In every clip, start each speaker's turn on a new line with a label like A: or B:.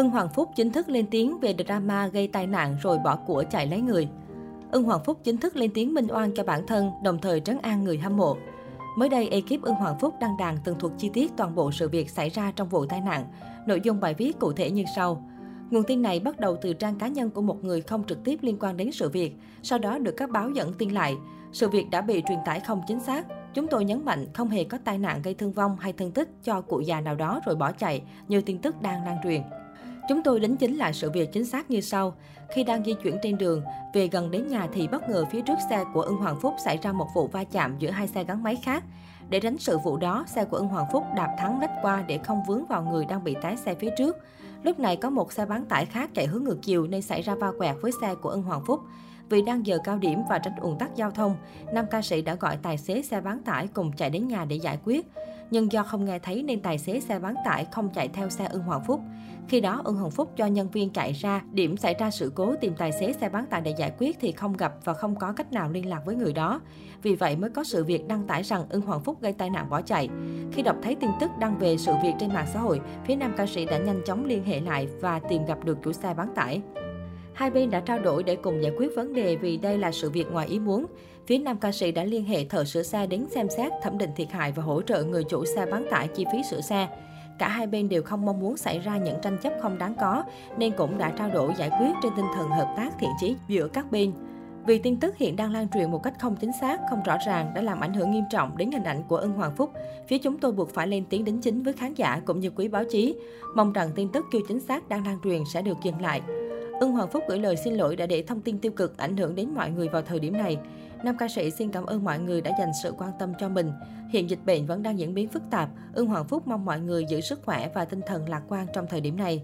A: Ưng Hoàng Phúc chính thức lên tiếng về drama gây tai nạn rồi bỏ của chạy lấy người. Ưng Hoàng Phúc chính thức lên tiếng minh oan cho bản thân, đồng thời trấn an người hâm mộ. Mới đây, ekip Ưng Hoàng Phúc đăng đàn tường thuật chi tiết toàn bộ sự việc xảy ra trong vụ tai nạn. Nội dung bài viết cụ thể như sau. Nguồn tin này bắt đầu từ trang cá nhân của một người không trực tiếp liên quan đến sự việc, sau đó được các báo dẫn tin lại. Sự việc đã bị truyền tải không chính xác. Chúng tôi nhấn mạnh không hề có tai nạn gây thương vong hay thương tích cho cụ già nào đó rồi bỏ chạy, như tin tức đang lan truyền. Chúng tôi đính chính lại sự việc chính xác như sau. Khi đang di chuyển trên đường, về gần đến nhà thì bất ngờ phía trước xe của Ưng Hoàng Phúc xảy ra một vụ va chạm giữa hai xe gắn máy khác. Để tránh sự vụ đó, xe của Ưng Hoàng Phúc đạp thắng lách qua để không vướng vào người đang bị tái xe phía trước. Lúc này có một xe bán tải khác chạy hướng ngược chiều nên xảy ra va quẹt với xe của Ưng Hoàng Phúc. Vì đang giờ cao điểm và tránh ùn tắc giao thông, nam ca sĩ đã gọi tài xế xe bán tải cùng chạy đến nhà để giải quyết. Nhưng do không nghe thấy nên tài xế xe bán tải không chạy theo xe Ưng Hoàng Phúc. Khi đó, Ưng Hoàng Phúc cho nhân viên chạy ra điểm xảy ra sự cố tìm tài xế xe bán tải để giải quyết thì không gặp và không có cách nào liên lạc với người đó. Vì vậy mới có sự việc đăng tải rằng Ưng Hoàng Phúc gây tai nạn bỏ chạy. Khi đọc thấy tin tức đăng về sự việc trên mạng xã hội, phía nam ca sĩ đã nhanh chóng liên hệ lại và tìm gặp được chủ xe bán tải. Hai bên đã trao đổi để cùng giải quyết vấn đề vì đây là sự việc ngoài ý muốn. Phía nam ca sĩ đã liên hệ thợ sửa xe đến xem xét, thẩm định thiệt hại và hỗ trợ người chủ xe bán tải chi phí sửa xe. Cả hai bên đều không mong muốn xảy ra những tranh chấp không đáng có, nên cũng đã trao đổi giải quyết trên tinh thần hợp tác thiện chí giữa các bên. Vì tin tức hiện đang lan truyền một cách không chính xác, không rõ ràng đã làm ảnh hưởng nghiêm trọng đến hình ảnh của Ân Hoàng Phúc. Phía chúng tôi buộc phải lên tiếng đính chính với khán giả cũng như quý báo chí. Mong rằng tin tức chưa chính xác đang lan truyền sẽ được dừng lại. Ưng Hoàng Phúc gửi lời xin lỗi đã để thông tin tiêu cực ảnh hưởng đến mọi người vào thời điểm này. Nam ca sĩ xin cảm ơn mọi người đã dành sự quan tâm cho mình. Hiện dịch bệnh vẫn đang diễn biến phức tạp, Ưng Hoàng Phúc mong mọi người giữ sức khỏe và tinh thần lạc quan trong thời điểm này.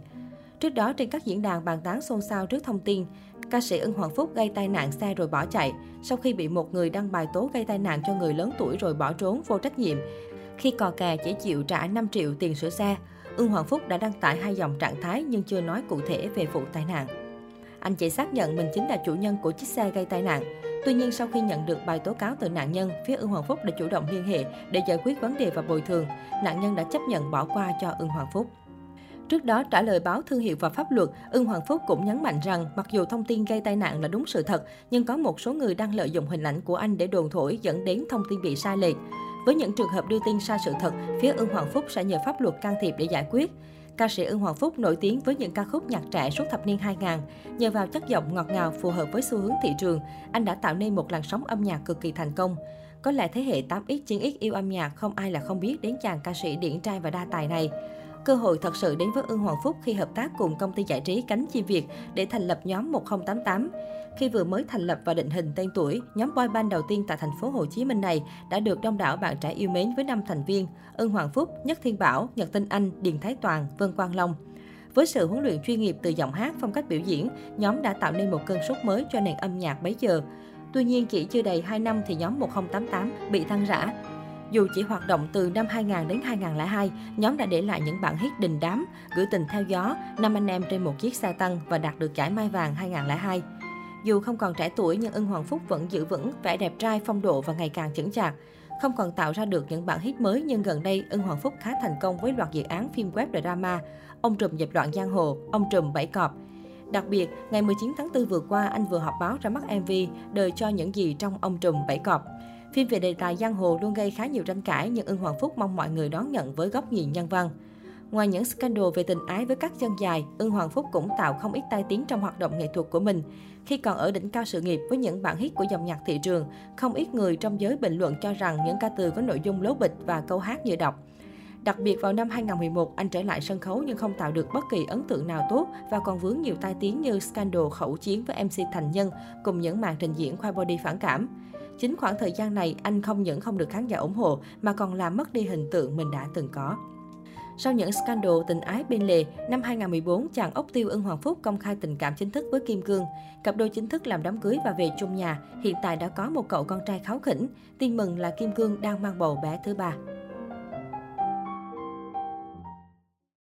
A: Trước đó, trên các diễn đàn bàn tán xôn xao trước thông tin, ca sĩ Ưng Hoàng Phúc gây tai nạn xe rồi bỏ chạy. Sau khi bị một người đăng bài tố gây tai nạn cho người lớn tuổi rồi bỏ trốn vô trách nhiệm, khi cò kè chỉ chịu trả 5 triệu tiền sửa xe, Ưng Hoàng Phúc đã đăng tải hai dòng trạng thái nhưng chưa nói cụ thể về vụ tai nạn. Anh chị xác nhận mình chính là chủ nhân của chiếc xe gây tai nạn. Tuy nhiên, sau khi nhận được bài tố cáo từ nạn nhân, phía Ưng Hoàng Phúc đã chủ động liên hệ để giải quyết vấn đề và bồi thường. Nạn nhân đã chấp nhận bỏ qua cho Ưng Hoàng Phúc. Trước đó, trả lời báo Thương hiệu và Pháp luật, Ưng Hoàng Phúc cũng nhấn mạnh rằng mặc dù thông tin gây tai nạn là đúng sự thật, nhưng có một số người đang lợi dụng hình ảnh của anh để đồn thổi dẫn đến thông tin bị sai lệch. Với những trường hợp đưa tin sai sự thật, phía Ưng Hoàng Phúc sẽ nhờ pháp luật can thiệp để giải quyết. Ca sĩ Ưng Hoàng Phúc nổi tiếng với những ca khúc nhạc trẻ suốt thập niên 2000. Nhờ vào chất giọng ngọt ngào phù hợp với xu hướng thị trường, anh đã tạo nên một làn sóng âm nhạc cực kỳ thành công. Có lẽ thế hệ 8X, 9X yêu âm nhạc không ai là không biết đến chàng ca sĩ điển trai và đa tài này. Cơ hội thật sự đến với Ưng Hoàng Phúc khi hợp tác cùng công ty giải trí Cánh Chim Việt để thành lập nhóm 1088. Khi vừa mới thành lập và định hình tên tuổi, nhóm boy band đầu tiên tại thành phố Hồ Chí Minh này đã được đông đảo bạn trẻ yêu mến với 5 thành viên: Ưng Hoàng Phúc, Nhất Thiên Bảo, Nhật Tinh Anh, Điền Thái Toàn, Vân Quang Long. Với sự huấn luyện chuyên nghiệp từ giọng hát, phong cách biểu diễn, nhóm đã tạo nên một cơn sốt mới cho nền âm nhạc bấy giờ. Tuy nhiên, chỉ chưa đầy 2 năm thì nhóm 1088 bị thăng rã. Dù chỉ hoạt động từ năm 2000 đến 2002, nhóm đã để lại những bản hit đình đám, gửi tình theo gió, năm anh em trên một chiếc xe tăng và đạt được giải Mai Vàng 2002. Dù không còn trẻ tuổi nhưng Ưng Hoàng Phúc vẫn giữ vững vẻ đẹp trai, phong độ và ngày càng chững chạc. Không còn tạo ra được những bản hit mới nhưng gần đây Ưng Hoàng Phúc khá thành công với loạt dự án phim web drama Ông trùm dẹp loạn giang hồ, Ông trùm bảy cọp. Đặc biệt, ngày 19 tháng 4 vừa qua, anh vừa họp báo ra mắt MV Đời cho những gì trong Ông trùm bảy cọp. Phim về đề tài giang hồ luôn gây khá nhiều tranh cãi nhưng Ưng Hoàng Phúc mong mọi người đón nhận với góc nhìn nhân văn. Ngoài những scandal về tình ái với các chân dài, Ưng Hoàng Phúc cũng tạo không ít tai tiếng trong hoạt động nghệ thuật của mình. Khi còn ở đỉnh cao sự nghiệp với những bản hit của dòng nhạc thị trường, không ít người trong giới bình luận cho rằng những ca từ có nội dung lố bịch và câu hát như đọc. Đặc biệt vào năm 2011, anh trở lại sân khấu nhưng không tạo được bất kỳ ấn tượng nào tốt và còn vướng nhiều tai tiếng như scandal khẩu chiến với MC Thành Nhân cùng những màn trình diễn khoai body phản cảm. Chính khoảng thời gian này, anh không những không được khán giả ủng hộ mà còn làm mất đi hình tượng mình đã từng có. Sau những scandal tình ái bên lề, năm 2014, chàng ốc tiêu Ưng Hoàng Phúc công khai tình cảm chính thức với Kim Cương. Cặp đôi chính thức làm đám cưới và về chung nhà. Hiện tại đã có một cậu con trai kháo khỉnh. Tin mừng là Kim Cương đang mang bầu bé thứ ba.